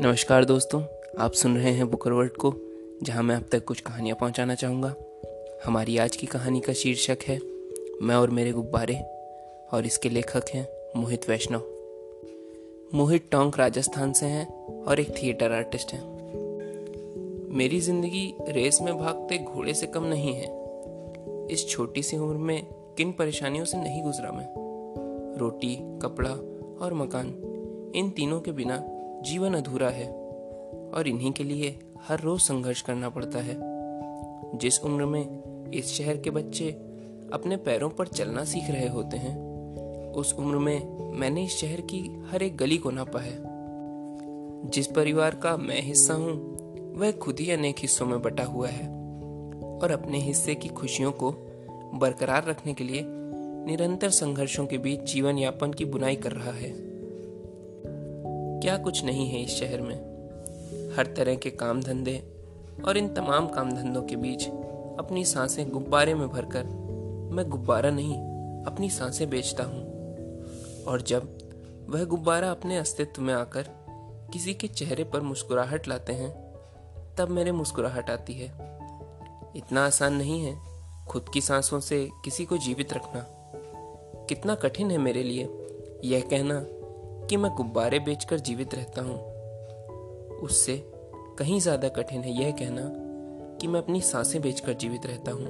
नमस्कार दोस्तों, आप सुन रहे हैं बुकर वर्ल्ड को, जहाँ मैं अब तक कुछ कहानियाँ पहुंचाना चाहूँगा। हमारी आज की कहानी का शीर्षक है, मैं और मेरे गुब्बारे, और इसके लेखक हैं मोहित वैष्णव। मोहित टोंक राजस्थान से हैं और एक थिएटर आर्टिस्ट हैं। मेरी ज़िंदगी रेस में भागते घोड़े से कम नहीं है। इस छोटी सी उम्र में किन परेशानियों से नहीं गुजरा मैं? रोटी, कपड़ा और मकान, इन तीनों के बिना जीवन अधूरा है और इन्हीं के लिए हर रोज संघर्ष करना पड़ता है। जिस उम्र में इस शहर के बच्चे अपने पैरों पर चलना सीख रहे होते हैं, उस उम्र में मैंने इस शहर की हर एक गली को नापा है। जिस परिवार का मैं हिस्सा हूँ, वह खुद ही अनेक हिस्सों में बटा हुआ है और अपने हिस्से की खुशियों को बरकरार रखने के लिए निरंतर संघर्षों के बीच जीवन यापन की बुनाई कर रहा है। क्या कुछ नहीं है इस शहर में। हर तरह के काम धंधे और इन तमाम काम धंधों के बीच अपनी साँसें गुब्बारे में भरकर मैं गुब्बारा नहीं, अपनी साँसें बेचता हूँ। और जब वह गुब्बारा अपने अस्तित्व में आकर किसी के चेहरे पर मुस्कुराहट लाते हैं, तब मेरे मुस्कुराहट आती है। इतना आसान नहीं है खुद की सांसों से किसी को जीवित रखना। कितना कठिन है मेरे लिए यह कहना कि मैं गुब्बारे बेचकर जीवित रहता हूँ। उससे कहीं ज़्यादा कठिन है यह कहना कि मैं अपनी साँसें बेचकर जीवित रहता हूँ।